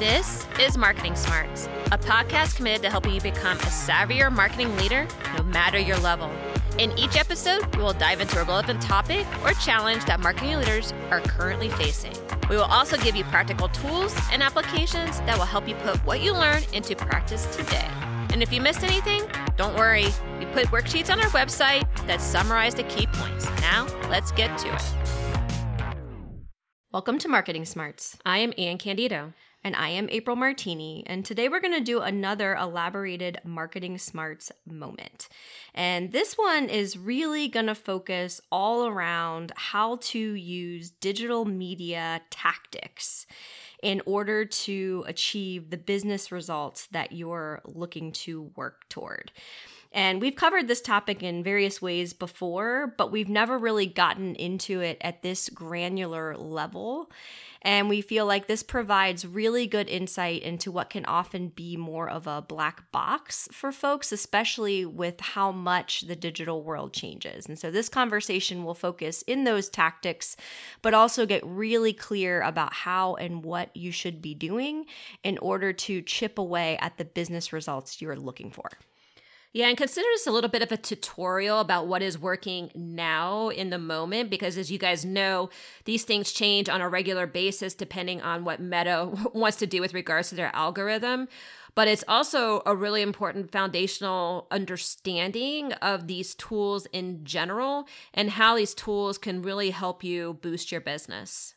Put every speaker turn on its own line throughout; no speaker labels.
This is Marketing Smarts, a podcast committed to helping you become a savvier marketing leader no matter your level. In each episode, we will dive into a relevant topic or challenge that marketing leaders are currently facing. We will also give you practical tools and applications that will help you put what you learn into practice today. And if you missed anything, don't worry. We put worksheets on our website that summarize the key points. Now, let's get to it. Welcome to Marketing Smarts. I am Ann Candido.
And I am April Martini. And today we're going to do another elaborated marketing smarts moment. And this one is really going to focus all around how to use digital media tactics in order to achieve the business results that you're looking to work toward. And we've covered this topic in various ways before, but we've never really gotten into it at this granular level. And we feel like this provides really good insight into what can often be more of a black box for folks, especially with how much the digital world changes. And so this conversation will focus in those tactics, but also get really clear about how and what you should be doing in order to chip away at the business results you're looking for.
Yeah, and consider this a little bit of a tutorial about what is working now in the moment, because as you guys know, these things change on a regular basis depending on what Meta wants to do with regards to their algorithm. But it's also a really important foundational understanding of these tools in general and how these tools can really help you boost your business.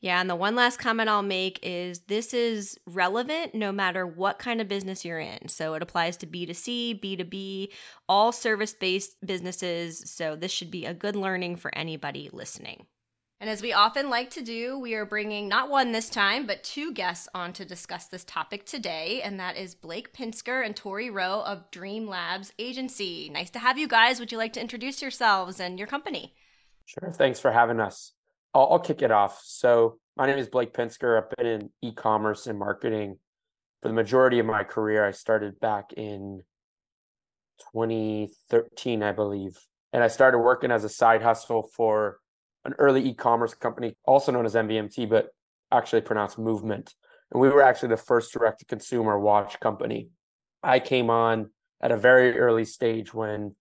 Yeah, and the one last comment I'll make is this is relevant no matter what kind of business you're in. So it applies to B2C, B2B, all service based businesses. So this should be a good learning for anybody listening. And as we often like to do, we are bringing not one this time, but two guests on to discuss this topic today. And that is Blake Pinsker and Torii Rowe of DREAMLABS Agency. Nice to have you guys. Would you like to introduce yourselves and your company?
Sure. Thanks for having us. I'll, I'll kick it off. So my name is Blake Pinsker. I've been in e-commerce and marketing for the majority of my career. I started back in 2013, I believe, and I started working as a side hustle for an early e-commerce company, also known as MVMT, but actually pronounced Movement. And we were actually the first direct-to-consumer watch company. I came on at a very early stage when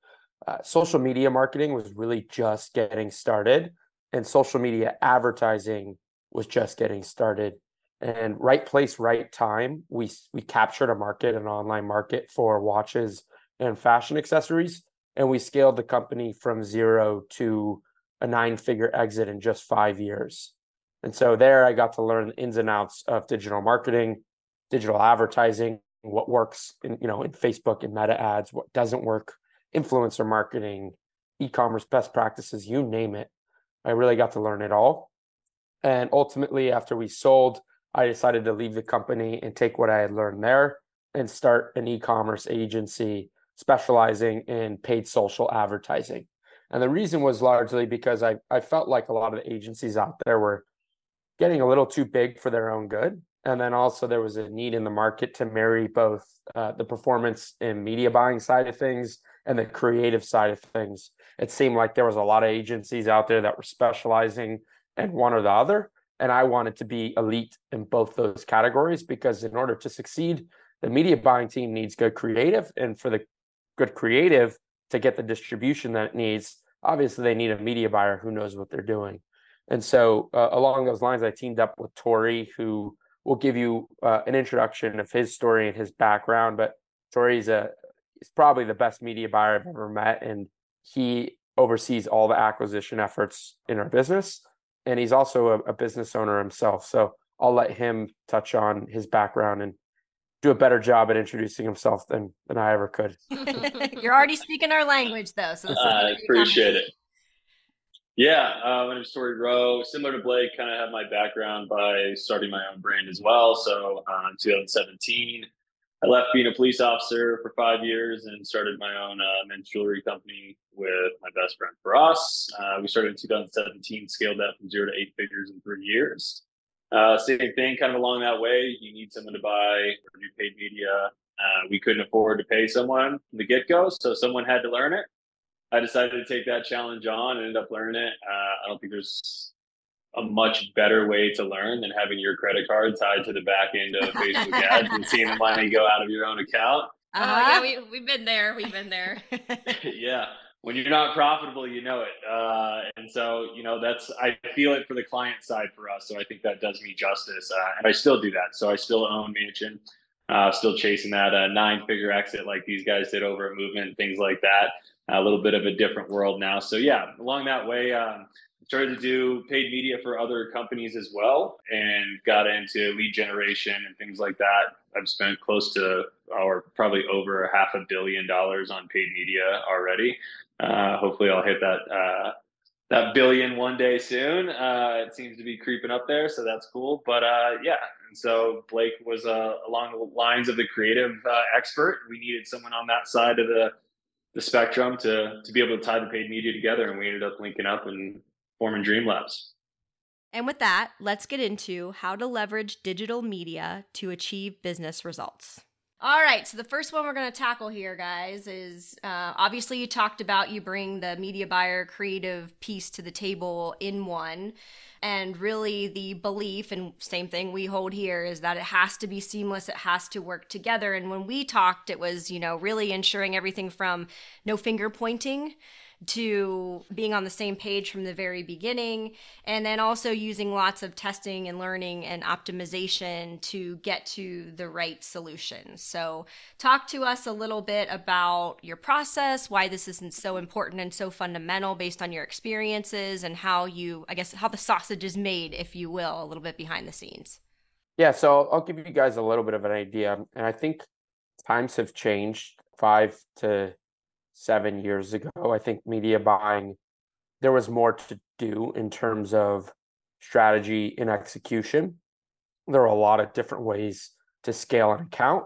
uh, social media marketing was really just getting started and social media advertising was just getting started. And right place right time we we captured a market an online market for watches and fashion accessories and we scaled the company from zero to a nine figure exit in just 5 years. And so there i got to learn the ins and outs of digital marketing digital advertising what works in you know in facebook and meta ads what doesn't work influencer marketing e-commerce best practices you name it I really got to learn it all. And ultimately, after we sold, I decided to leave the company and take what I had learned there and start an e commerce agency specializing in paid social advertising. And the reason was largely because I, I felt like a lot of the agencies out there were getting a little too big for their own good. And then also there was a need in the market to marry both uh, the performance and media buying side of things and the creative side of things. It seemed like there was a lot of agencies out there that were specializing in one or the other. And I wanted to be elite in both those categories because in order to succeed, the media buying team needs good creative. And for the good creative to get the distribution that it needs, obviously they need a media buyer who knows what they're doing. And so, uh, along those lines, I teamed up with Torii, who will give you uh, an introduction of his story and his background. But Torii's a he's probably the best media buyer I've ever met, and he oversees all the acquisition efforts in our business. And he's also a, a business owner himself. So I'll let him touch on his background and do a better job at introducing himself than than I ever could.
You're already speaking our language, though, so
I appreciate it. Yeah, uh, my name is Torii Rowe. Similar to Blake, kind of have my background by starting my own brand as well. So uh, in 2017, I left being a police officer for five years and started my own uh, men's jewelry company with my best friend for us. Uh, we started in 2017, scaled that from zero to eight figures in three years. Uh, same thing, kind of along that way. You need someone to buy or do paid media. Uh, we couldn't afford to pay someone from the get go, so someone had to learn it. I decided to take that challenge on and ended up learning it. Uh, I don't think there's a much better way to learn than having your credit card tied to the back end of Facebook ads and seeing the money go out of your own account.
Oh uh-huh. yeah, we, we've been there. We've been there.
yeah. When you're not profitable, you know it. Uh, and so, you know, that's, I feel it for the client side for us. So I think that does me justice. Uh, and I still do that. So I still own Mansion, uh, still chasing that uh, nine figure exit like these guys did over a movement, things like that. A little bit of a different world now. So yeah, along that way, um, started to do paid media for other companies as well and got into lead generation and things like that. I've spent close to or probably over a half a billion dollars on paid media already. Uh, hopefully I'll hit that uh, that billion one day soon. Uh, it seems to be creeping up there, so that's cool. But uh, yeah, and so Blake was uh, along the lines of the creative uh, expert. We needed someone on that side of the the spectrum to to be able to tie the paid media together, and we ended up linking up and forming DREAMLABS.
And with that, let's get into how to leverage digital media to achieve business results. All right, so the first one we're going to tackle here, guys, is uh, obviously you talked about you bring the media buyer creative piece to the table in one. And really, the belief, and same thing we hold here, is that it has to be seamless, it has to work together. And when we talked, it was, you know, really ensuring everything from no finger pointing to being on the same page from the very beginning, and then also using lots of testing and learning and optimization to get to the right solution. So, talk to us a little bit about your process, why this isn't so important and so fundamental based on your experiences, and how you, I guess, how the sausage is made, if you will, a little bit behind the scenes.
Yeah, so I'll give you guys a little bit of an idea. And I think times have changed five to seven years ago. I think media buying, there was more to do in terms of strategy and execution. There are a lot of different ways to scale an account.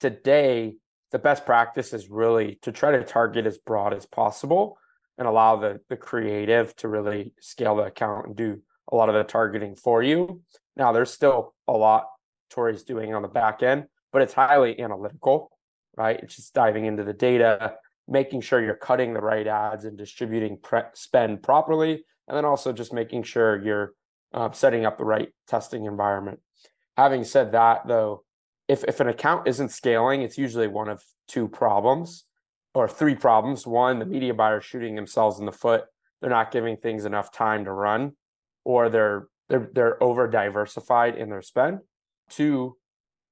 Today, the best practice is really to try to target as broad as possible and allow the, the creative to really scale the account and do a lot of the targeting for you. Now, there's still a lot Torii's doing on the back end, but it's highly analytical, right? It's just diving into the data, making sure you're cutting the right ads and distributing pre- spend properly, and then also just making sure you're uh, setting up the right testing environment. Having said that, though, if if an account isn't scaling, it's usually one of two problems or three problems. One, the media buyer shooting themselves in the foot; they're not giving things enough time to run, or they're they're they're over diversified in their spend. Two,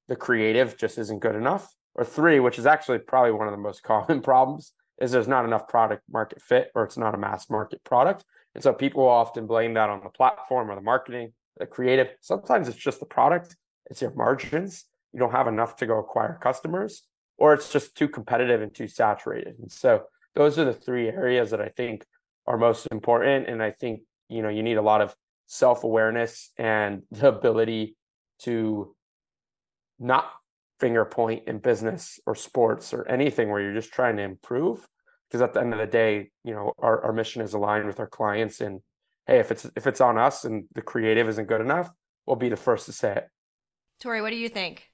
the creative just isn't good enough or three, which is actually probably one of the most common problems, is there's not enough product market fit or it's not a mass market product. And so people often blame that on the platform or the marketing, the creative. Sometimes it's just the product, it's your margins. You don't have enough to go acquire customers, or it's just too competitive and too saturated. And so those are the three areas that I think are most important. And I think, you know, you need a lot of self-awareness and the ability to not finger point in business or sports or anything where you're just trying to improve because at the end of the day you know our, our mission is aligned with our clients and hey if it's if it's on us and the creative isn't good enough we'll be the first to say it.
Torii what do you think?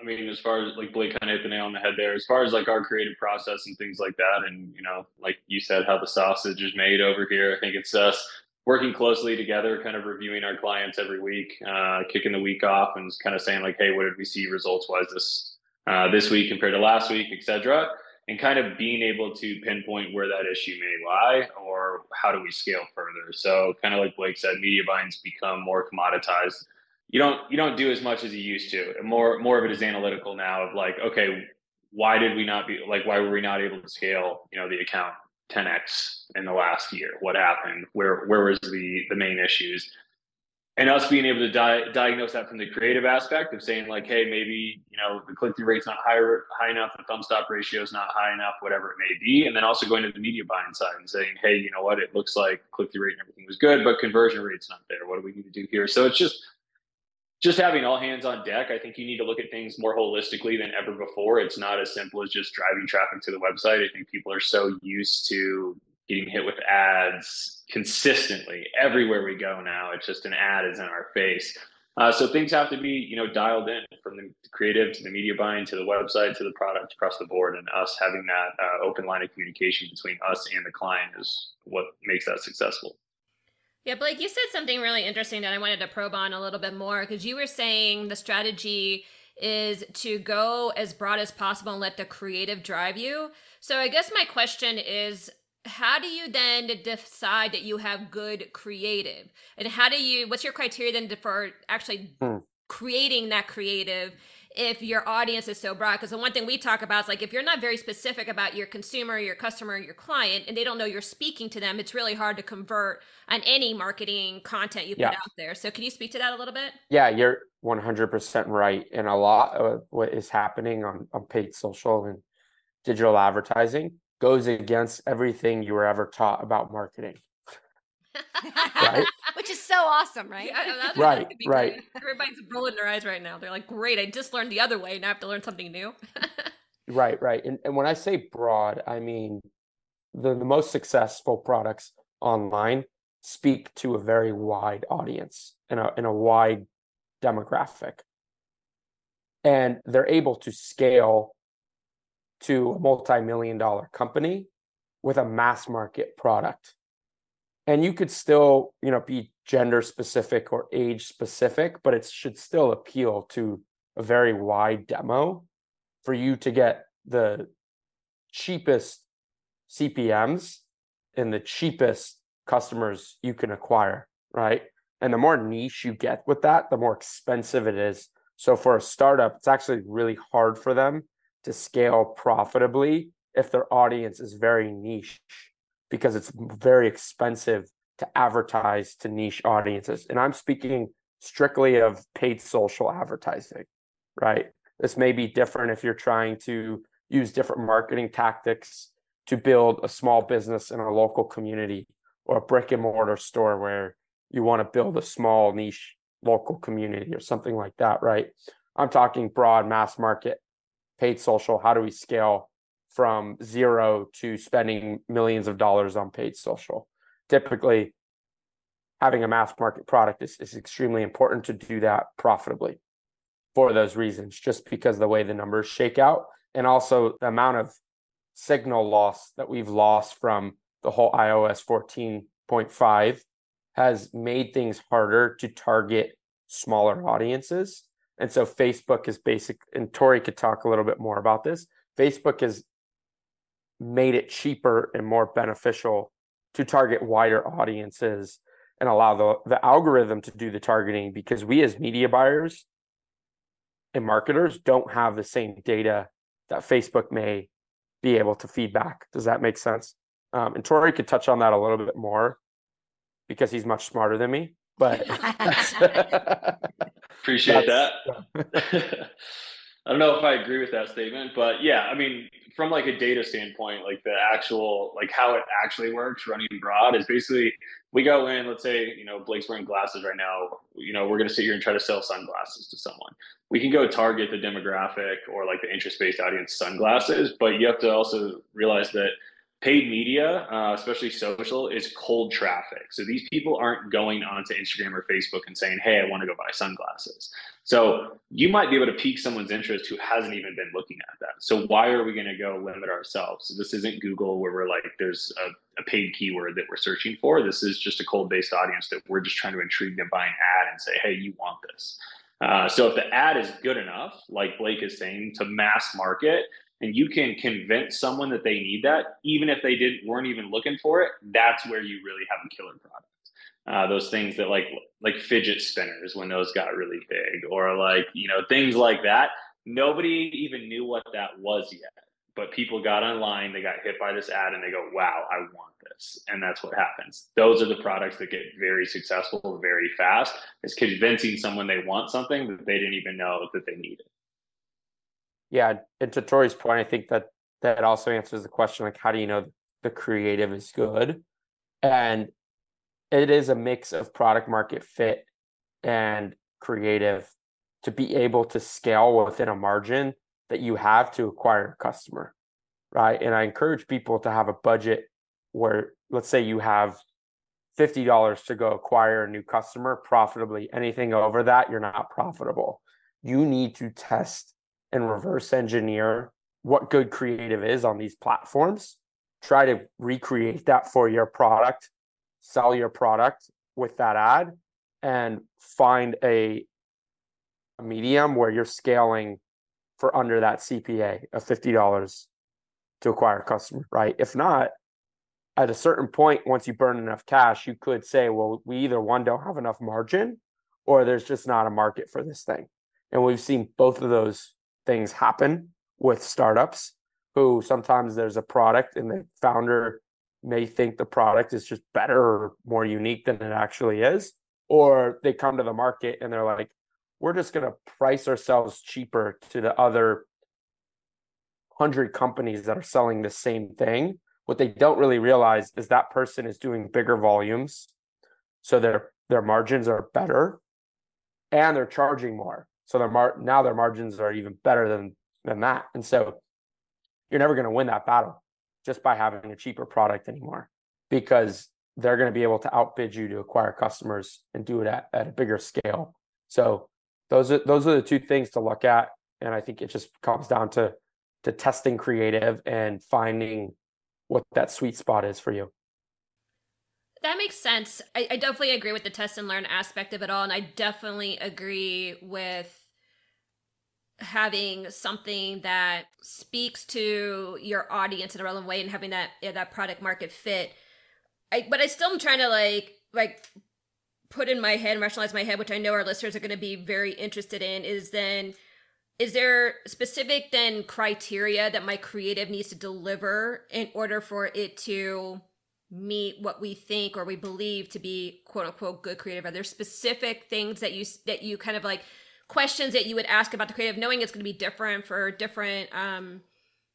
I mean as far as like blake kind of hit the nail on the head there as far as like our creative process and things like that and you know like you said how the sausage is made over here i think it's us working closely together, kind of reviewing our clients every week, uh, kicking the week off, and kind of saying like, "Hey, what did we see results wise this uh, this week compared to last week, etc." And kind of being able to pinpoint where that issue may lie, or how do we scale further. So, kind of like Blake said, media buying's become more commoditized. You don't you don't do as much as you used to. More more of it is analytical now. Of like, okay, why did we not be like why were we not able to scale you know the account 10x in the last year? What happened? Where where was the the main issues? And us being able to di- diagnose that from the creative aspect of saying like, hey, maybe you know the click through rate's not high high enough, the thumb stop ratio is not high enough, whatever it may be, and then also going to the media buying side and saying, hey, you know what, it looks like click through rate and everything was good, but conversion rate's not there. What do we need to do here? So it's just just having all hands on deck, I think you need to look at things more holistically than ever before. It's not as simple as just driving traffic to the website. I think people are so used to getting hit with ads consistently everywhere we go now. It's just an ad is in our face. Uh, so things have to be, you know, dialed in from the creative to the media buying to the website to the product across the board, and us having that uh, open line of communication between us and the client is what makes that successful.
Yeah, Blake, you said something really interesting that I wanted to probe on a little bit more because you were saying the strategy is to go as broad as possible and let the creative drive you. So I guess my question is how do you then decide that you have good creative? And how do you what's your criteria then for actually hmm. creating that creative if your audience is so broad because the one thing we talk about is like if you're not very specific about your consumer your customer your client and they don't know you're speaking to them it's really hard to convert on any marketing content you put yeah. out there. So can you speak to that a little bit?
Yeah you're 100% right and a lot of what is happening on, on paid social and digital advertising goes against everything you were ever taught about marketing
right? Which is so awesome, right?
Yeah, right, right.
Great. Everybody's rolling their eyes right now. They're like, "Great! I just learned the other way. Now I have to learn something new."
right, right. And and when I say broad, I mean the the most successful products online speak to a very wide audience and a in a wide demographic, and they're able to scale to a multi-million dollar company with a mass market product and you could still you know be gender specific or age specific but it should still appeal to a very wide demo for you to get the cheapest cpms and the cheapest customers you can acquire right? And the more niche you get with that the more expensive it is. So for a startup it's actually really hard for them to scale profitably if their audience is very niche because it's very expensive to advertise to niche audiences. And I'm speaking strictly of paid social advertising, right? This may be different if you're trying to use different marketing tactics to build a small business in a local community or a brick and mortar store where you want to build a small niche local community or something like that, right? I'm talking broad mass market, paid social. How do we scale from zero to spending millions of dollars on paid social. Typically, having a mass market product is, is extremely important to do that profitably for those reasons, just because the way the numbers shake out and also the amount of signal loss that we've lost from the whole iOS 14.5 has made things harder to target smaller audiences. And so Facebook is basic, and Torii could talk a little bit more about this. Facebook is made it cheaper and more beneficial to target wider audiences and allow the, the algorithm to do the targeting because we as media buyers and marketers don't have the same data that Facebook may be able to feedback. Does that make sense? Um, and Torii could touch on that a little bit more because he's much smarter than me. But
appreciate that. I don't know if I agree with that statement, but yeah, I mean, from like a data standpoint, like the actual, like how it actually works running broad is basically we go in, let's say, you know, Blake's wearing glasses right now. You know, we're going to sit here and try to sell sunglasses to someone. We can go target the demographic or like the interest based audience sunglasses, but you have to also realize that paid media, uh, especially social, is cold traffic. So these people aren't going onto Instagram or Facebook and saying, "Hey, I want to go buy sunglasses." So you might be able to pique someone's interest who hasn't even been looking at that. So why are we going to go limit ourselves? This isn't Google where we're like, there's a, a paid keyword that we're searching for. This is just a cold based audience that we're just trying to intrigue them by an ad and say, "Hey, you want this." Uh, so if the ad is good enough, like Blake is saying, to mass market, and you can convince someone that they need that, even if they didn't weren't even looking for it, that's where you really have a killer product. Uh, those things that like like fidget spinners when those got really big, or like you know things like that. Nobody even knew what that was yet, but people got online, they got hit by this ad, and they go, "Wow, I want this," and that's what happens. Those are the products that get very successful very fast. Is convincing someone they want something that they didn't even know that they needed.
Yeah, and to Torii's point, I think that that also answers the question like, how do you know the creative is good? And it is a mix of product market fit and creative to be able to scale within a margin that you have to acquire a customer, right? And I encourage people to have a budget where, let's say, you have $50 to go acquire a new customer profitably. Anything over that, you're not profitable. You need to test and reverse engineer what good creative is on these platforms, try to recreate that for your product, sell your product, with that ad and find a, a medium where you're scaling for under that CPA of $50 to acquire a customer, right? If not, at a certain point, once you burn enough cash, you could say, well, we either one don't have enough margin or there's just not a market for this thing. And we've seen both of those things happen with startups who sometimes there's a product and the founder may think the product is just better or more unique than it actually is. Or they come to the market and they're like, we're just going to price ourselves cheaper to the other 100 companies that are selling the same thing. What they don't really realize is that person is doing bigger volumes. So their their margins are better and they're charging more. So their mar- now their margins are even better than than that. And so you're never going to win that battle just by having a cheaper product anymore because they're going to be able to outbid you to acquire customers and do it at, at a bigger scale. So those are those are the two things to look at. And I think it just comes down to to testing creative and finding what that sweet spot is for you.
That makes sense. I, I, definitely agree with the test and learn aspect of it all. And I definitely agree with having something that speaks to your audience in a relevant way and having that yeah, that product market fit. I, but I still am trying to like like put in my head, and rationalize my head, which I know our listeners are going to be very interested in, is then is there specific then criteria that my creative needs to deliver in order for it to meet what we think or we believe to be quote unquote good creative? Are there specific things that you that you kind of like questions that you would ask about the creative, knowing it's going to be different for different um,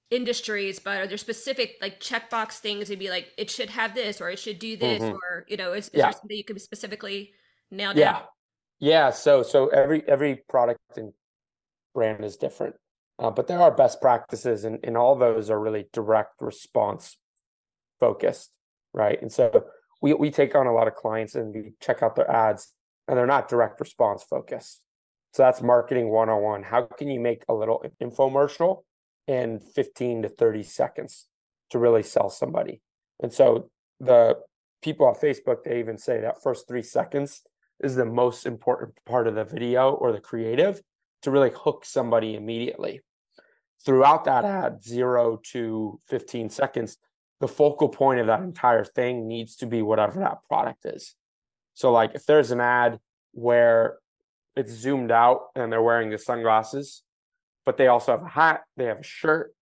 industries, but are there specific like checkbox things to be like it should have this or it should do this mm-hmm. or you know is, is yeah. there something you could specifically nail down?
Yeah, yeah. So so every every product and brand is different, uh, but there are best practices, and and all those are really direct response focused, right? And so we we take on a lot of clients and we check out their ads, and they're not direct response focused. So that's marketing 101. How can you make a little infomercial in 15 to 30 seconds to really sell somebody? And so the people on Facebook, they even say that first three seconds is the most important part of the video or the creative to really hook somebody immediately. Throughout that ad, zero to 15 seconds, the focal point of that entire thing needs to be whatever that product is. So, like if there's an ad where it's zoomed out and they're wearing the sunglasses, but they also have a hat, they have a shirt.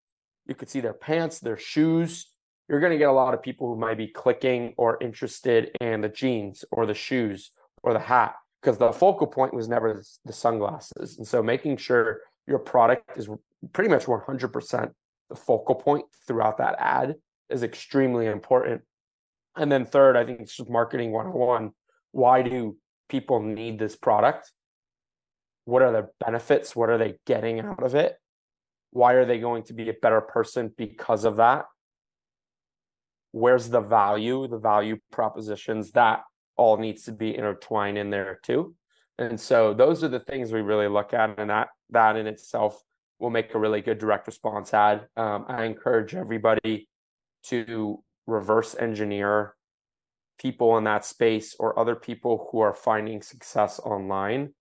You could see their pants, their shoes. You're going to get a lot of people who might be clicking or interested in the jeans or the shoes or the hat because the focal point was never the sunglasses. And so making sure your product is pretty much 100% the focal point throughout that ad is extremely important. And then third, I think it's just marketing 101. Why do people need this product? what are the benefits what are they getting out of it why are they going to be a better person because of that where's the value the value propositions that all needs to be intertwined in there too and so those are the things we really look at and that that in itself will make a really good direct response ad um, i encourage everybody to reverse engineer people in that space or other people who are finding success online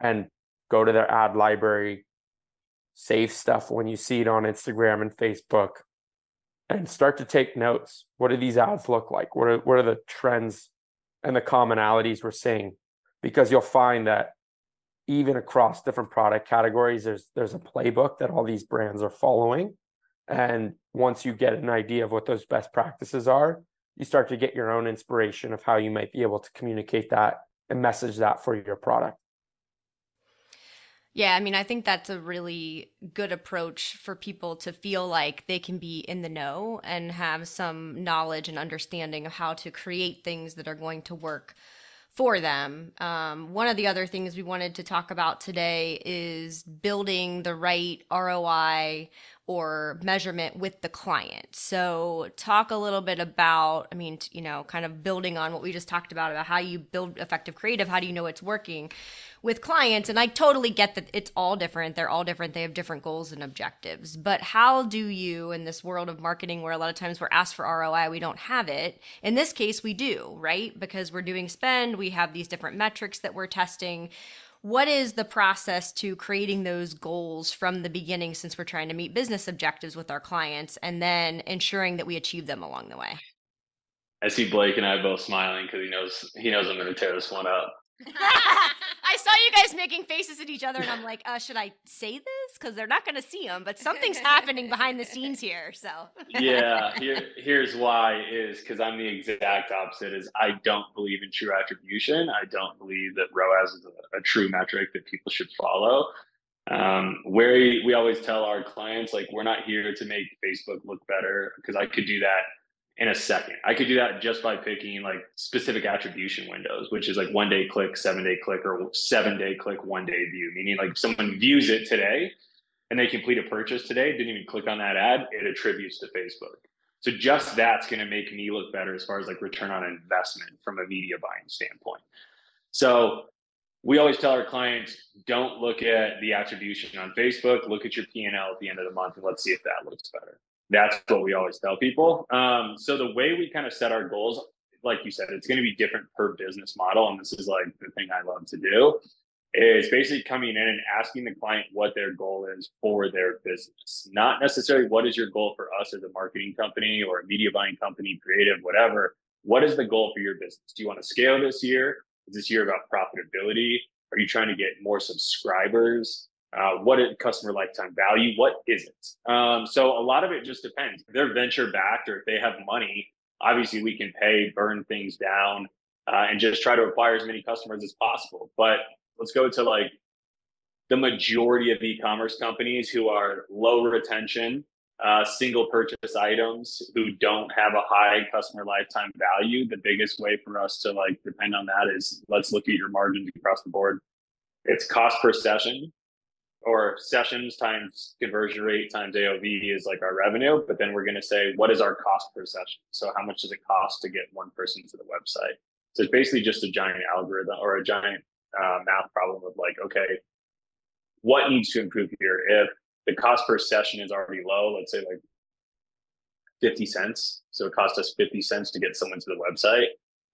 and go to their ad library, save stuff when you see it on Instagram and Facebook, and start to take notes. What do these ads look like? What are what are the trends and the commonalities we're seeing? Because you'll find that even across different product categories, there's there's a playbook that all these brands are following. And once you get an idea of what those best practices are, you start to get your own inspiration of how you might be able to communicate that and message that for your product.
Yeah, I mean, I think that's a really good approach for people to feel like they can be in the know and have some knowledge and understanding of how to create things that are going to work for them. Um, one of the other things we wanted to talk about today is building the right ROI or measurement with the client. So, talk a little bit about, I mean, you know, kind of building on what we just talked about about how you build effective creative, how do you know it's working with clients? And I totally get that it's all different. They're all different. They have different goals and objectives. But how do you, in this world of marketing where a lot of times we're asked for ROI, we don't have it? In this case, we do, right? Because we're doing spend, we have these different metrics that we're testing what is the process to creating those goals from the beginning since we're trying to meet business objectives with our clients and then ensuring that we achieve them along the way?
I see blake and i both smiling because he knows he knows i'm going to tear this one up
I saw you guys making faces at each other, and I'm like, uh, should I say this? Because they're not going to see them, but something's happening behind the scenes here. So
yeah, here, here's why is because I'm the exact opposite. Is I don't believe in true attribution. I don't believe that ROAS is a, a true metric that people should follow. Um, where we always tell our clients, like, we're not here to make Facebook look better because I could do that in a second. I could do that just by picking like specific attribution windows, which is like one day click, seven day click, or seven day click, one day view. Meaning like someone views it today and they complete a purchase today, didn't even click on that ad, it attributes to Facebook. So just that's going to make me look better as far as like return on investment from a media buying standpoint. So we always tell our clients don't look at the attribution on Facebook, look at your P&L at the end of the month and let's see if that looks better that's what we always tell people. Um, so the way we kind of set our goals, like you said, it's going to be different per business model. And this is like the thing I love to do is basically coming in and asking the client what their goal is for their business, not necessarily what is your goal for us as a marketing company or a media buying company, creative, whatever. What is the goal for your business? Do you want to scale this year? Is this year about profitability? Are you trying to get more subscribers? Uh, what is customer lifetime value? What isn't? Um, so a lot of it just depends. If they're venture backed or if they have money, obviously we can pay, burn things down, uh, and just try to acquire as many customers as possible. But let's go to like the majority of e-commerce companies who are low retention, uh, single purchase items who don't have a high customer lifetime value. The biggest way for us to like depend on that is let's look at your margins across the board. It's cost per session or sessions times conversion rate times AOV is like our revenue. But then we're going to say, what is our cost per session? So how much does it cost to get one person to the website? So it's basically just a giant algorithm or a giant uh, math problem of like, okay, what needs to improve here? If the cost per session is already low, let's say like 50 cents. So it costs us 50 cents to get someone to the website.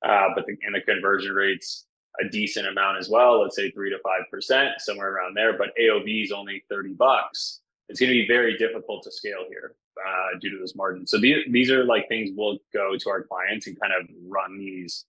Uh, but the, and the conversion rates a decent amount as well, let's say three to five percent, somewhere around there. But AOV is only 30 bucks. It's going to be very difficult to scale here uh, due to this margin. So these, these are like things we'll go to our clients and kind of run these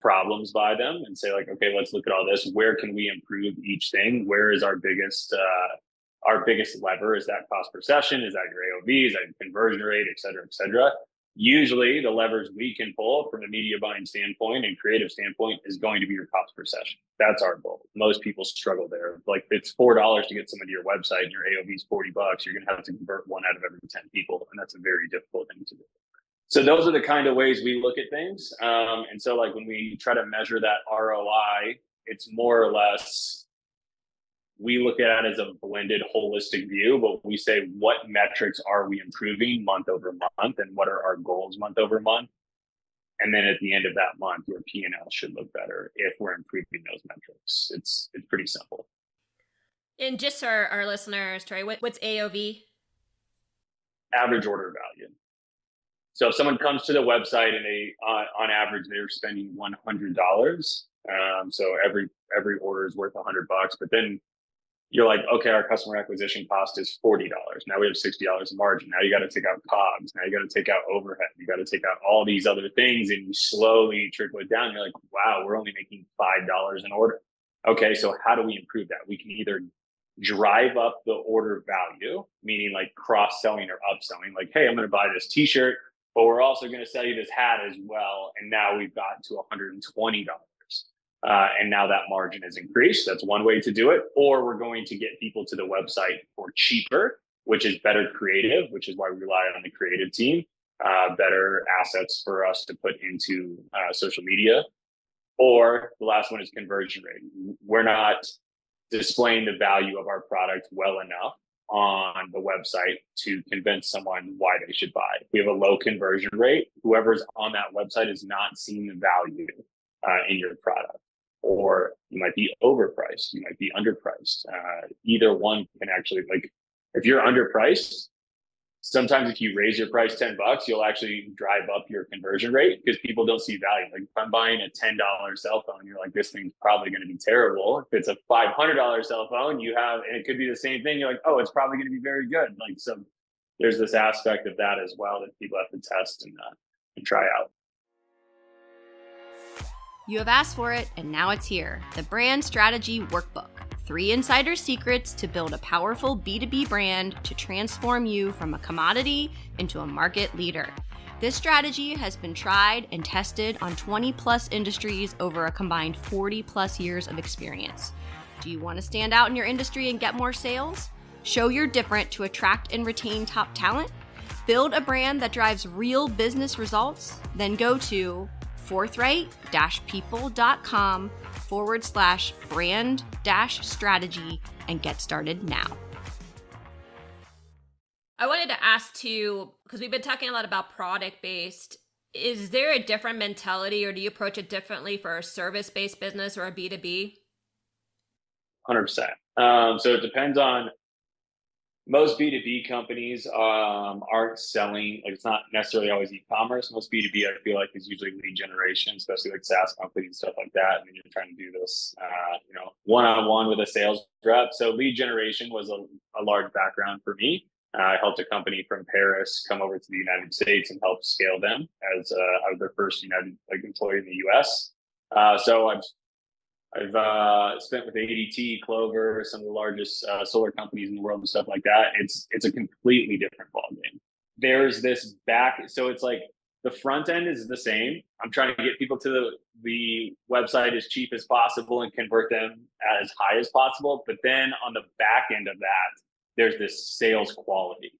problems by them and say like, okay, let's look at all this. Where can we improve each thing? Where is our biggest uh, our biggest lever? Is that cost per session? Is that your AOV? Is that your conversion rate, et cetera, et cetera? Usually the levers we can pull from a media buying standpoint and creative standpoint is going to be your cost per session. That's our goal. Most people struggle there. Like it's four dollars to get someone to your website and your AOV is 40 bucks, you're gonna have to convert one out of every 10 people. And that's a very difficult thing to do. So those are the kind of ways we look at things. Um, and so like when we try to measure that ROI, it's more or less we look at it as a blended holistic view but we say what metrics are we improving month over month and what are our goals month over month? And then at the end of that month your p&l should look better if we're improving those metrics. It's it's pretty simple.
And just for our, our listeners Torii, what, what's aov
average order value. So if someone comes to the website and they uh, on average they're spending $100 um, so every every order is worth 100 bucks but then you're like, okay, our customer acquisition cost is $40. Now we have $60 in margin. Now you got to take out COGS. Now you got to take out overhead. You got to take out all these other things and you slowly trickle it down. You're like, wow, we're only making $5 an order. Okay, so how do we improve that? We can either drive up the order value, meaning like cross selling or upselling, like, hey, I'm going to buy this t shirt, but we're also going to sell you this hat as well. And now we've got to $120 uh, and now that margin is increased. That's one way to do it. Or we're going to get people to the website for cheaper, which is better creative, which is why we rely on the creative team, uh, better assets for us to put into uh, social media. Or the last one is conversion rate. We're not displaying the value of our product well enough on the website to convince someone why they should buy. We have a low conversion rate. Whoever's on that website is not seeing the value uh, in your product, or you might be overpriced, you might be underpriced. Uh, either one can actually like if you're underpriced, sometimes if you raise your price 10 bucks, you'll actually drive up your conversion rate because people don't see value. Like if I'm buying a $10 cell phone, you're like, this thing's probably going to be terrible. If it's a $500 cell phone, you have, and it could be the same thing. You're like, oh, it's probably going to be very good. Like, so there's this aspect of that as well that people have to test and, uh, and try out.
You have asked for it, and now it's here the Brand Strategy Workbook. Three insider secrets to build a powerful B2B brand to transform you from a commodity into a market leader. This strategy has been tried and tested on 20 plus industries over a combined 40 plus years of experience. Do you want to stand out in your industry and get more sales? Show you're different to attract and retain top talent? Build a brand that drives real business results? Then go to forthright people.com forward slash brand dash strategy and get started now.
I wanted to ask too, because we've been talking a lot about product based. Is there a different mentality or do you approach it differently for a service based business or a B2B?
100%. Um, so it depends on most B2B companies um, aren't selling, like it's not necessarily always e-commerce. Most B2B, I feel like, is usually lead generation, especially like SaaS companies and stuff like that. And you're trying to do this, uh, you know, one-on-one with a sales rep. So lead generation was a, a large background for me. Uh, I helped a company from Paris come over to the United States and help scale them as uh, I was their first United like employee in the U.S. Uh, so I've I've uh, spent with ADT, Clover, some of the largest uh, solar companies in the world and stuff like that. It's it's a completely different ballgame. There's this back, so it's like the front end is the same. I'm trying to get people to the, the website as cheap as possible and convert them as high as possible. But then on the back end of that, there's this sales quality.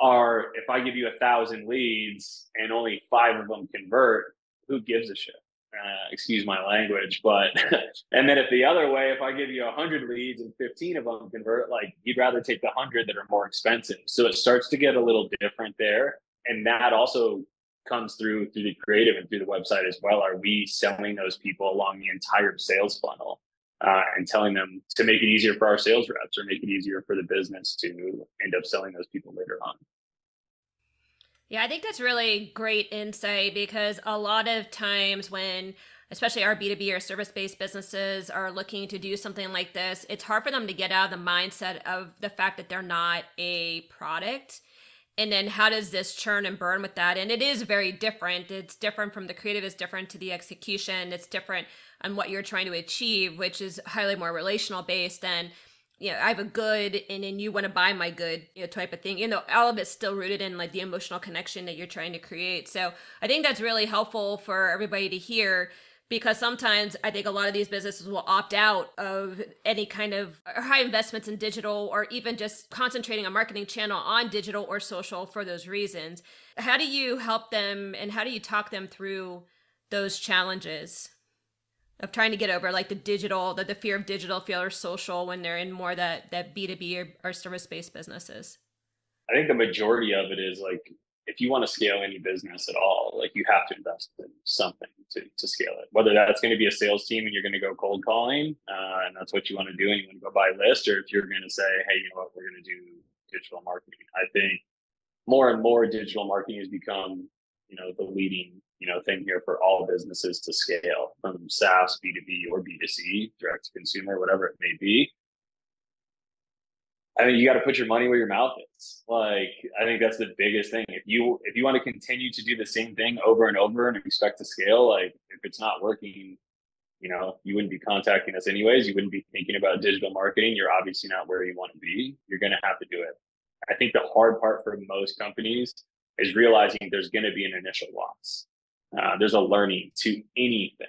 Or if I give you a thousand leads and only five of them convert, who gives a shit? Uh, excuse my language, but and then if the other way, if I give you a hundred leads and 15 of them convert, like you'd rather take the hundred that are more expensive. So it starts to get a little different there. And that also comes through through the creative and through the website as well. Are we selling those people along the entire sales funnel uh, and telling them to make it easier for our sales reps or make it easier for the business to end up selling those people later on?
Yeah, I think that's really great insight because a lot of times when especially our B2B or service based businesses are looking to do something like this, it's hard for them to get out of the mindset of the fact that they're not a product. And then how does this churn and burn with that? And it is very different. It's different from the creative is different to the execution. It's different on what you're trying to achieve, which is highly more relational based than you know, I have a good and then you want to buy my good, you know, type of thing. You know, all of it's still rooted in like the emotional connection that you're trying to create. So I think that's really helpful for everybody to hear because sometimes I think a lot of these businesses will opt out of any kind of uh, high investments in digital or even just concentrating a marketing channel on digital or social for those reasons. How do you help them and how do you talk them through those challenges? Of trying to get over like the digital, the, the fear of digital, fear or social when they're in more that that B two B or, or service based businesses?
I think the majority of it is like if you want to scale any business at all, like you have to invest in something to, to scale it. Whether that's going to be a sales team and you're going to go cold calling, uh, and that's what you want to do, and you want to go buy a list, or if you're going to say, hey, you know what, we're going to do digital marketing. I think more and more digital marketing has become, you know, the leading you know thing here for all businesses to scale from SaaS, B2B or B2C, direct to consumer, whatever it may be. I mean, you got to put your money where your mouth is. Like, I think that's the biggest thing. If you if you want to continue to do the same thing over and over and expect to scale, like if it's not working, you know, you wouldn't be contacting us anyways. You wouldn't be thinking about digital marketing. You're obviously not where you want to be. You're going to have to do it. I think the hard part for most companies is realizing there's going to be an initial loss. Uh, there's a learning to anything.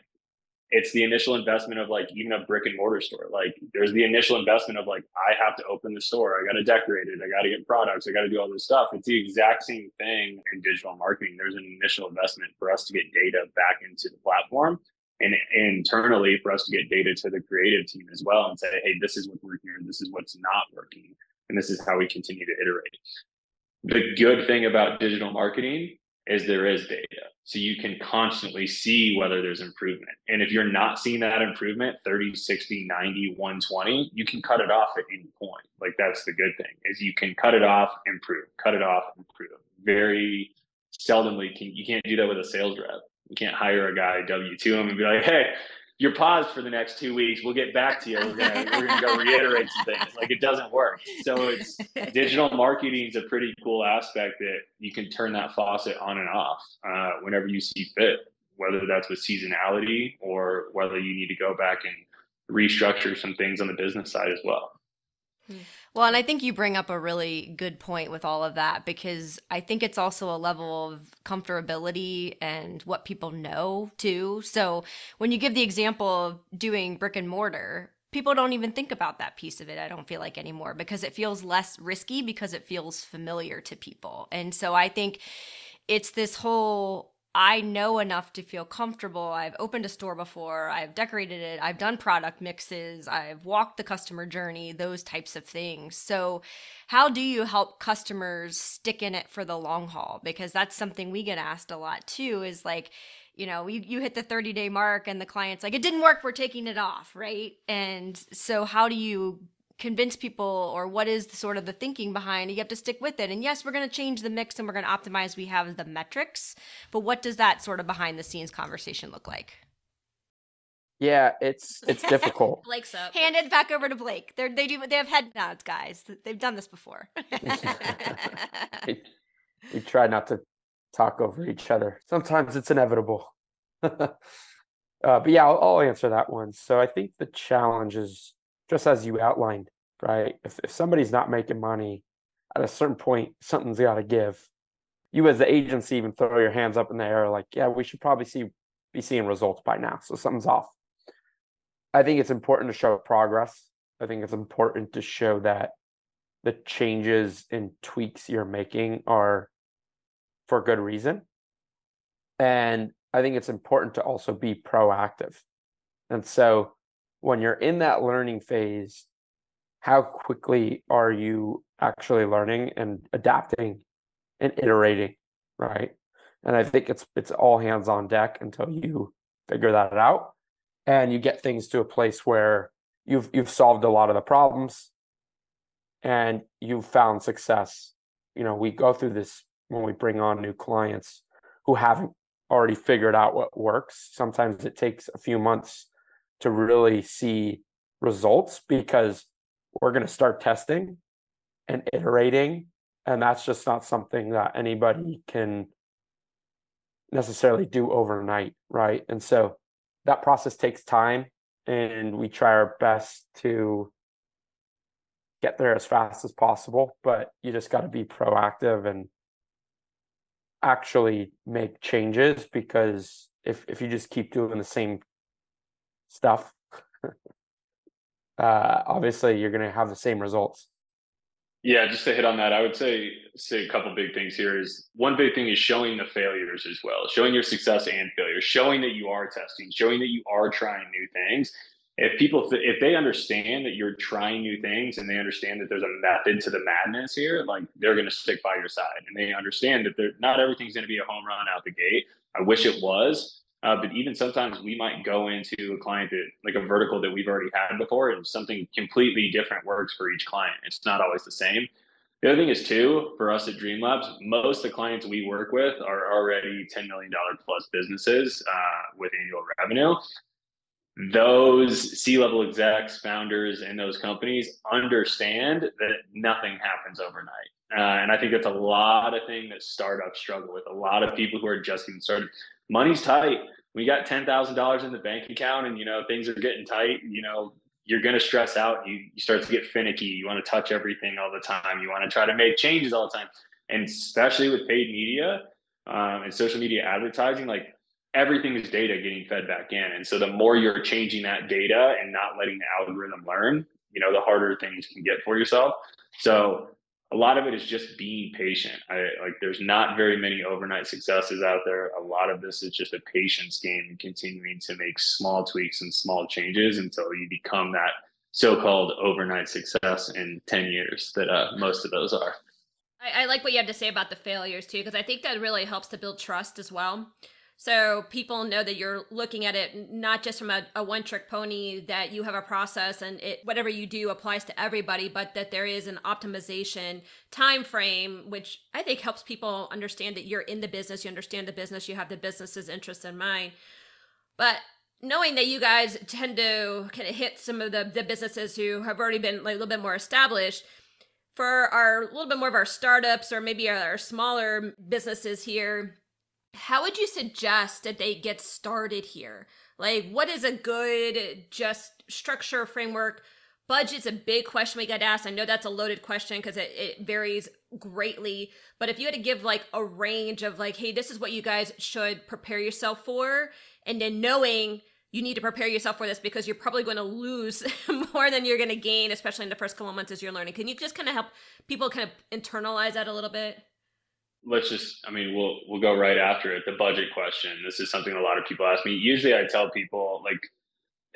It's the initial investment of like even a brick and mortar store. Like there's the initial investment of like I have to open the store, I got to decorate it, I got to get products, I got to do all this stuff. It's the exact same thing in digital marketing. There's an initial investment for us to get data back into the platform and internally for us to get data to the creative team as well and say, hey, this is what's working and this is what's not working. And this is how we continue to iterate. The good thing about digital marketing is there is data. So you can constantly see whether there's improvement. And if you're not seeing that improvement 30, 60, 90, 120, you can cut it off at any point. Like that's the good thing is you can cut it off, improve, cut it off, improve. Very seldomly can you can't do that with a sales rep. You can't hire a guy W two him and be like, hey, you're paused for the next two weeks. We'll get back to you. We're gonna we're gonna go reiterate some things. Like it doesn't work. So it's digital marketing is a pretty cool aspect that you can turn that faucet on and off uh, whenever you see fit. Whether that's with seasonality or whether you need to go back and restructure some things on the business side as well.
Well, and I think you bring up a really good point with all of that because I think it's also a level of comfortability and what people know too. So when you give the example of doing brick and mortar, people don't even think about that piece of it, I don't feel like anymore because it feels less risky because it feels familiar to people. And so I think it's this whole I know enough to feel comfortable. I've opened a store before, I've decorated it, I've done product mixes, I've walked the customer journey, those types of things. So, how do you help customers stick in it for the long haul? Because that's something we get asked a lot too is like, you know, you, you hit the 30 day mark and the client's like, it didn't work, we're taking it off, right? And so, how do you convince people or what is the, sort of the thinking behind you have to stick with it. And yes we're going to change the mix and we're going to optimize. We have the metrics but what does that sort of behind the scenes conversation look like?
Yeah it's it's difficult.
Blake's up.
Hand it back over to blake. They're, they do they have head nods guys. They've done this before.
We try not to talk over each other. Sometimes it's inevitable. Uh, but yeah I'll, I'll answer that one. So i think the challenge is just as you outlined, right? If, if somebody's not making money at a certain point, something's got to give. You as the agency even throw your hands up in the air like, yeah, we should probably see be seeing results by now. So something's off. I think it's important to show progress. I think it's important to show that the changes and tweaks you're making are for good reason. And I think it's important to also be proactive. And so when you're in that learning phase, how quickly are you actually learning and adapting and iterating, right? And I think it's it's all hands on deck until you figure that out and you get things to a place where you've you've solved a lot of the problems and you've found success. You know, we go through this when we bring on new clients who haven't already figured out what works. Sometimes it takes a few months to really see results because we're going to start testing and iterating and that's just not something that anybody can necessarily do overnight right? And so that process takes time and we try our best to get there as fast as possible but you just got to be proactive and actually make changes because if if you just keep doing the same stuff, uh, obviously you're going to have the same results.
Yeah, just to hit on that, I would say say a couple big things here is one big thing is showing the failures as well, showing your success and failures, showing that you are testing, showing that you are trying new things. If people if they understand that you're trying new things and they understand that there's a method to the madness here, like they're going to stick by your side and they understand that they're not everything's going to be a home run out the gate. I wish it was, uh, but even sometimes we might go into a client that like a vertical that we've already had before and something completely different works for each client. It's not always the same. The other thing is too, for us at DREAMLABS, most of the clients we work with are already $10 million plus businesses uh, with annual revenue. Those C-level execs, founders in those companies understand that nothing happens overnight. Uh, and I think that's a lot of thing that startups struggle with. A lot of people who are just getting started money's tight. We got ten thousand dollars in the bank account, and you know things are getting tight. You know you're going to stress out. You, you start to get finicky. You want to touch everything all the time. You want to try to make changes all the time, and especially with paid media um, and social media advertising, like everything is data getting fed back in. And so the more you're changing that data and not letting the algorithm learn, you know, the harder things can get for yourself. So a lot of it is just being patient. I like there's not very many overnight successes out there. A lot of this is just a patience game and continuing to make small tweaks and small changes until you become that so-called overnight success in 10 years that uh, most of those are.
I, I like what you have to say about the failures too, because I think that really helps to build trust as well. So people know that you're looking at it not just from a, a one trick pony, that you have a process and it whatever you do applies to everybody, but that there is an optimization time frame, which I think helps people understand that you're in the business, you understand the business, you have the business's interest in mind. But knowing that you guys tend to kind of hit some of the, the businesses who have already been like a little bit more established, for our a little bit more of our startups or maybe our, our smaller businesses here, how would you suggest that they get started here? Like, what is a good just structure framework? Budget's a big question we get asked. I know that's a loaded question because it, it varies greatly. But if you had to give like a range of like, hey, this is what you guys should prepare yourself for, and then knowing you need to prepare yourself for this because you're probably going to lose more than you're going to gain, especially in the first couple months as you're learning. Can you just kind of help people kind of internalize that a little bit?
Let's just, I mean, we'll we'll go right after it. The budget question. This is something a lot of people ask me. Usually, I tell people like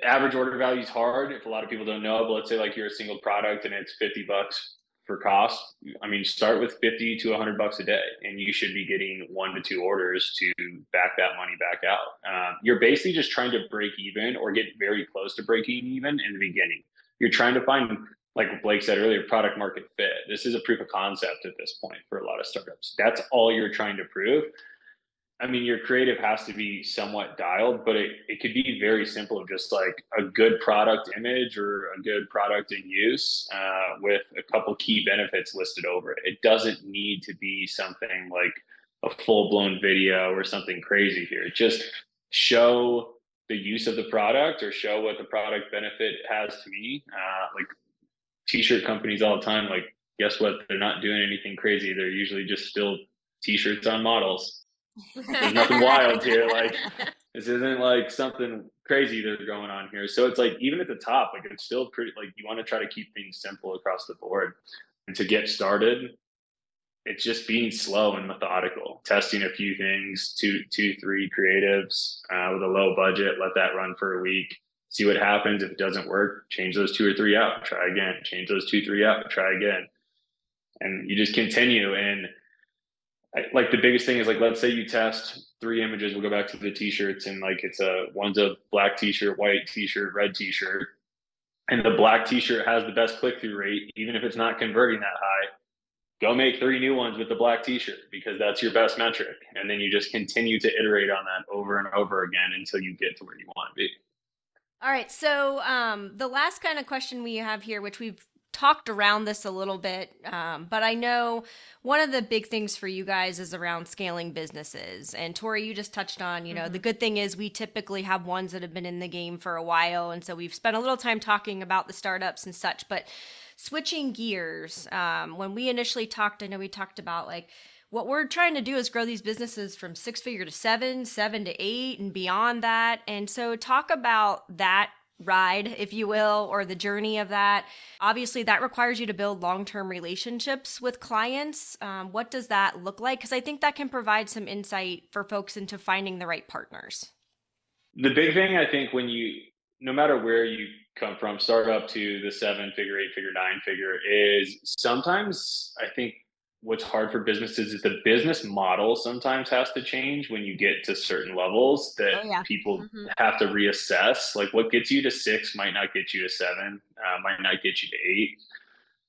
average order value is hard. If a lot of people don't know, but let's say like you're a single product and it's fifty bucks for cost. I mean, start with 50 to 100 bucks a day, and you should be getting one to two orders to back that money back out. Um, you're basically just trying to break even or get very close to breaking even in the beginning. You're trying to find, like Blake said earlier, product market fit. This is a proof of concept at this point for a lot of startups. That's all you're trying to prove. I mean, your creative has to be somewhat dialed, but it, it could be very simple just like a good product image or a good product in use uh, with a couple key benefits listed over it. It doesn't need to be something like a full blown video or something crazy here. Just show the use of the product or show what the product benefit has to me. Uh, like t-shirt companies all the time, like guess what? They're not doing anything crazy. They're usually just still t-shirts on models there's nothing wild here. Like this isn't like something crazy that's going on here. So it's like even at the top, like it's still pretty like you want to try to keep things simple across the board. And to get started, it's just being slow and methodical, testing a few things, two, two, three creatives uh, with a low budget. Let that run for a week. See what happens. If it doesn't work, change those two or three out. Try again. Change those two, three out. Try again. And you just continue. And like the biggest thing is like let's say you test three images we'll go back to the t-shirts and like it's a one's a black t-shirt white t-shirt red t-shirt and the black t-shirt has the best click-through rate even if it's not converting that high go make three new ones with the black t-shirt because that's your best metric and then you just continue to iterate on that over and over again until you get to where you want to be
all right so um, the last kind of question we have here which we've talked around this a little bit, um, but I know one of the big things for you guys is around scaling businesses. And Torii, you just touched on, you know, mm-hmm. the good thing is we typically have ones that have been in the game for a while. And so we've spent a little time talking about the startups and such. But switching gears, um, when we initially talked, I know we talked about like, what we're trying to do is grow these businesses from six figure to seven, seven to eight, and beyond that. And so, talk about that ride, if you will, or the journey of that. Obviously, that requires you to build long term relationships with clients. Um, what does that look like? Because I think that can provide some insight for folks into finding the right partners.
The big thing, I think, when you, no matter where you come from, start up to the seven figure, eight figure, nine figure, is sometimes I think what's hard for businesses is the business model sometimes has to change when you get to certain levels that oh, yeah. people mm-hmm. have to reassess. Like what gets you to six might not get you to seven, uh, might not get you to eight.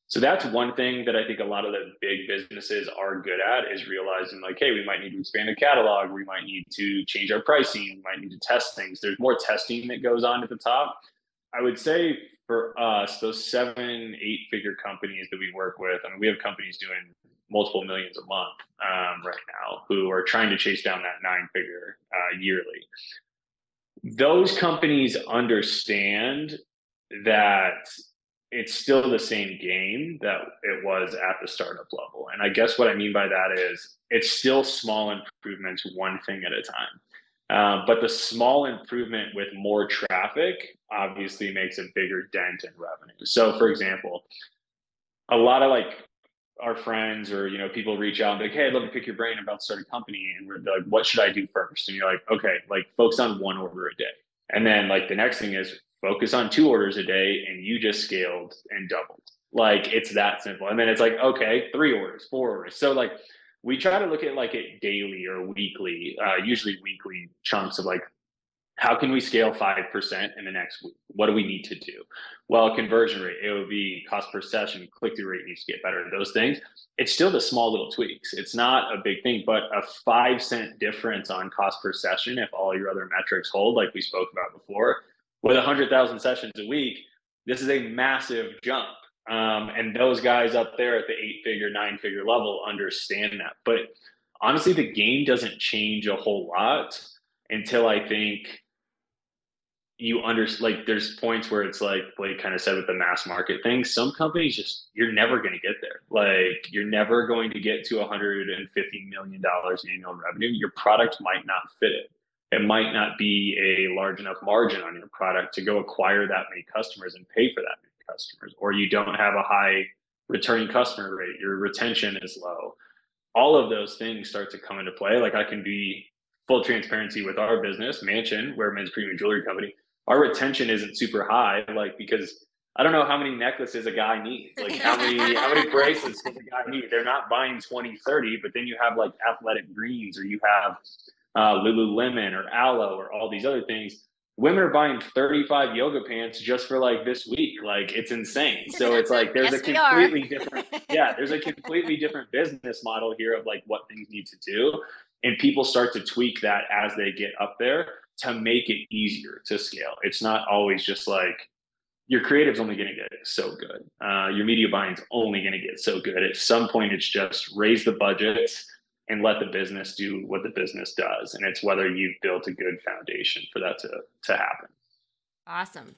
So that's one thing that I think a lot of the big businesses are good at is realizing like, hey, we might need to expand the catalog, we might need to change our pricing, we might need to test things. There's more testing that goes on at the top. I would say for us, those seven, eight figure companies that we work with, I mean, we have companies doing multiple millions a month um, right now who are trying to chase down that nine figure uh, yearly. Those companies understand that it's still the same game that it was at the startup level. And I guess what I mean by that is it's still small improvements, one thing at a time. Uh, but the small improvement with more traffic obviously makes a bigger dent in revenue. So, for example, a lot of like our friends or you know people reach out and be like, hey, I'd love to pick your brain about starting a company, and we're like, what should I do first? And you're like, okay, like focus on one order a day, and then like the next thing is focus on two orders a day and you just scaled and doubled. Like it's that simple. And then it's like, okay, three orders, four orders. So like we try to look at like it daily or weekly, uh, usually weekly chunks of like how can we scale 5% in the next week? What do we need to do? Well, conversion rate, AOV, cost per session, click through rate needs to get better. Those things, it's still the small little tweaks. It's not a big thing, but a five cent difference on cost per session, if all your other metrics hold, like we spoke about before, with 100,000 sessions a week, this is a massive jump. Um, and those guys up there at the eight figure, nine figure level understand that. But honestly, the game doesn't change a whole lot until I think you under like there's points where it's like Blake kind of said with the mass market thing. Some companies just you're never going to get there. Like you're never going to get to 150 million dollars in annual revenue. Your product might not fit it. It might not be a large enough margin on your product to go acquire that many customers and pay for that many customers, or you don't have a high returning customer rate. Your retention is low. All of those things start to come into play. Like I can be full transparency with our business, Mansion, where men's premium jewelry company our retention isn't super high, like because I don't know how many necklaces a guy needs. Like how many how many bracelets does a guy need? They're not buying 20, 30, but then you have like athletic greens or you have uh, Lululemon or Alo or all these other things. Women are buying 35 yoga pants just for like this week. Like it's insane. So it's like there's yes, a completely different yeah, there's a completely different business model here of like what things need to do. And people start to tweak that as they get up there to make it easier to scale. It's not always just like your creative's only going to get so good. Uh, your media buying's only going to get so good. At some point, it's just raise the budgets and let the business do what the business does. And it's whether you've built a good foundation for that to to happen.
Awesome.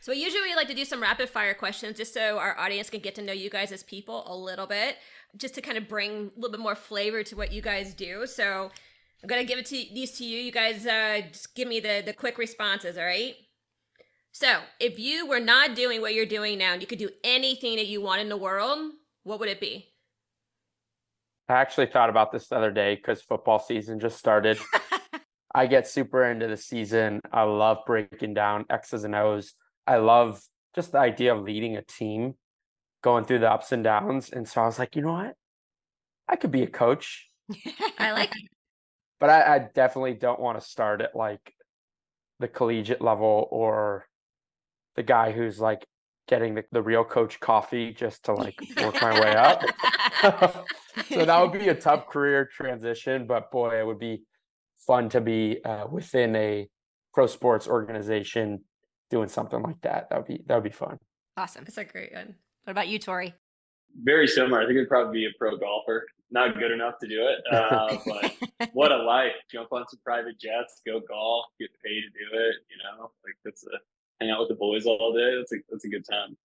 So usually we like to do some rapid fire questions just so our audience can get to know you guys as people a little bit, just to kind of bring a little bit more flavor to what you guys do. So I'm gonna give it to these to you. You guys, uh, just give me the the quick responses. All right. So, if you were not doing what you're doing now, and you could do anything that you want in the world, what would it be?
I actually thought about this the other day because football season just started. I get super into the season. I love breaking down X's and O's. I love just the idea of leading a team, going through the ups and downs. And so I was like, you know what? I could be a coach.
I like it
but I, I definitely don't want to start at like the collegiate level or the guy who's like getting the, the real coach coffee just to like work my way up. so that would be a tough career transition, but boy, it would be fun to be uh, within a pro sports organization doing something like that. That would be that would be fun.
Awesome. That's a great one. What about you, Torii?
Very similar. I think it'd probably be a pro golfer not good enough to do it. Uh, but what a life! Jump on some private jets, go golf, get paid to do it. You know, like that's a hang out with the boys all day. That's a that's a good time.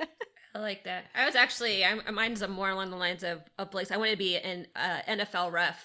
I like that. I was actually, I'm, mine's more along the lines of of Blake's. I want to be an uh, NFL ref.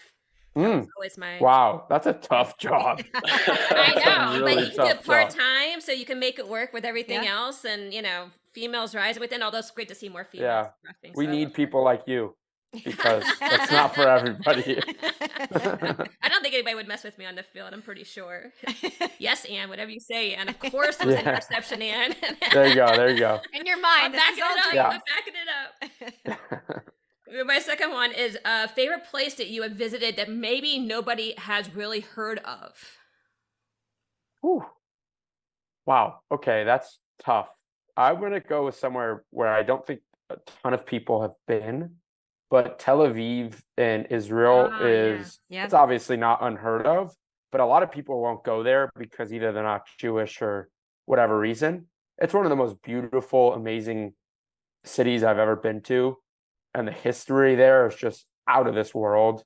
Mm. always my wow. That's a tough job.
I know, really but you can do it part time, so you can make it work with everything yeah. else, and you know, females rise within. Although it's great to see more females.
Yeah, refing, we so need people like you because that's not for everybody.
I don't think anybody would mess with me on the field. I'm pretty sure. yes, Anne, whatever you say, and of course there's yeah. an interception, Anne.
there you go. There you go.
In your mind,
I'm backing it up. Yeah. I'm backing it up. My second one is a favorite place that you have visited that maybe nobody has really heard of.
Ooh. Wow. Okay, that's tough. I'm gonna go with somewhere where I don't think a ton of people have been but Tel Aviv in Israel oh, is yeah. Yeah. it's obviously not unheard of, but a lot of people won't go there because either they're not Jewish or whatever reason. It's one of the most beautiful, amazing cities I've ever been to, and the history there is just out of this world.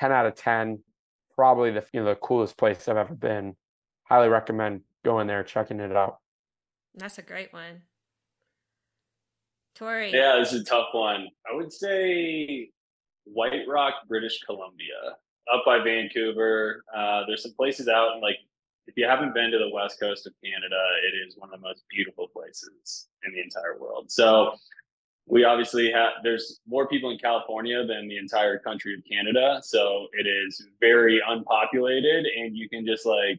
Ten out of ten, probably the you know the coolest place I've ever been. Highly recommend going there, checking it out.
That's a great one. Torii.
Yeah, this is a tough one. I would say White Rock, British Columbia, up by Vancouver. Uh, there's some places out, and like if you haven't been to the west coast of Canada, it is one of the most beautiful places in the entire world. So we obviously have there's more people in California than the entire country of Canada. So it is very unpopulated, and you can just like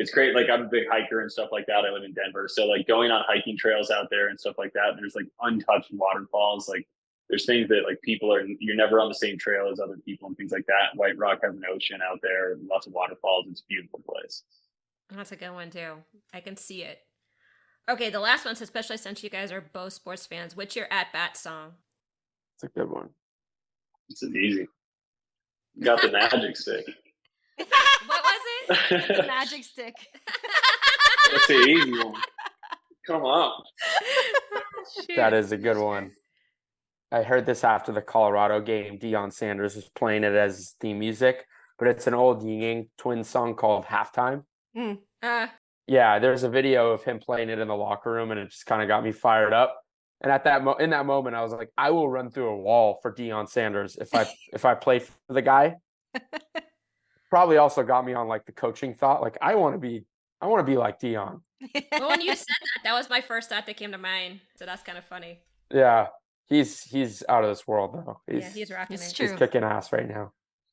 it's great. Like I'm a big hiker and stuff like that. I live in Denver, so like going on hiking trails out there and stuff like that. There's like untouched waterfalls. Like there's things that like people are you're never on the same trail as other people and things like that. White Rock has an ocean out there, lots of waterfalls. It's a beautiful place.
That's a good one too. I can see it. Okay, the last one's especially since you guys are both sports fans. What's your at bat song?
It's a good one.
This is easy. You got the magic stick.
what was it?
The magic stick.
That's the easy one. Come on.
That is a good one. I heard this after the Colorado game. Deion Sanders was playing it as theme music, but it's an old Ying Yang Twins song called Halftime.
Uh,
Yeah, there's a video of him playing it in the locker room, and it just kind of got me fired up. And at that mo- in that moment, I was like, I will run through a wall for Deion Sanders if I if I play for the guy. Probably also got me on like the coaching thought. Like I want to be, I want to be like Deion.
well, when you said that, that was my first thought that came to mind. So that's kind of funny.
Yeah, he's he's out of this world though. He's,
yeah, he's rocking
It's
it.
true.
he's kicking ass right now.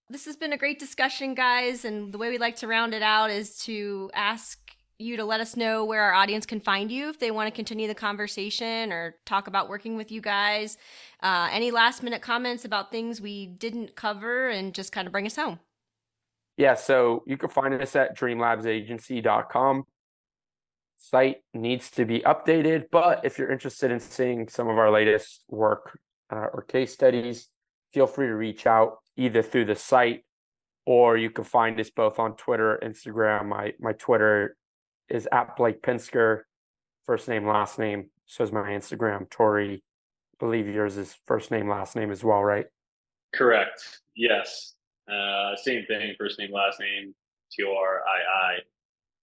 this has been a great discussion, guys. And the way we like to round it out is to ask you to let us know where our audience can find you if they want to continue the conversation or talk about working with you guys. Uh, any last minute comments about things we didn't cover and just kind of bring us home.
Yeah, so you can find us at dreamlabsagency.com. Site needs to be updated, but if you're interested in seeing some of our latest work uh, or case studies, feel free to reach out either through the site or you can find us both on Twitter, Instagram. My my Twitter is at Blake Pinsker, first name, last name. So is my Instagram. Torii, I believe yours is first name, last name as well, right?
Correct. Yes. Uh, same thing. First name, last name. T O R I I.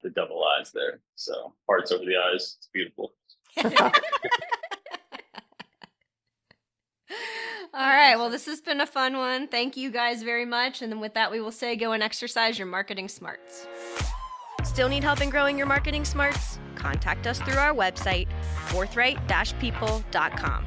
The double I's there. So hearts over the eyes. It's beautiful.
All right. Well, this has been a fun one. Thank you guys very much. And then with that, we will say go and exercise your marketing smarts.
Still need help in growing your marketing smarts? Contact us through our website, forthright-people.com.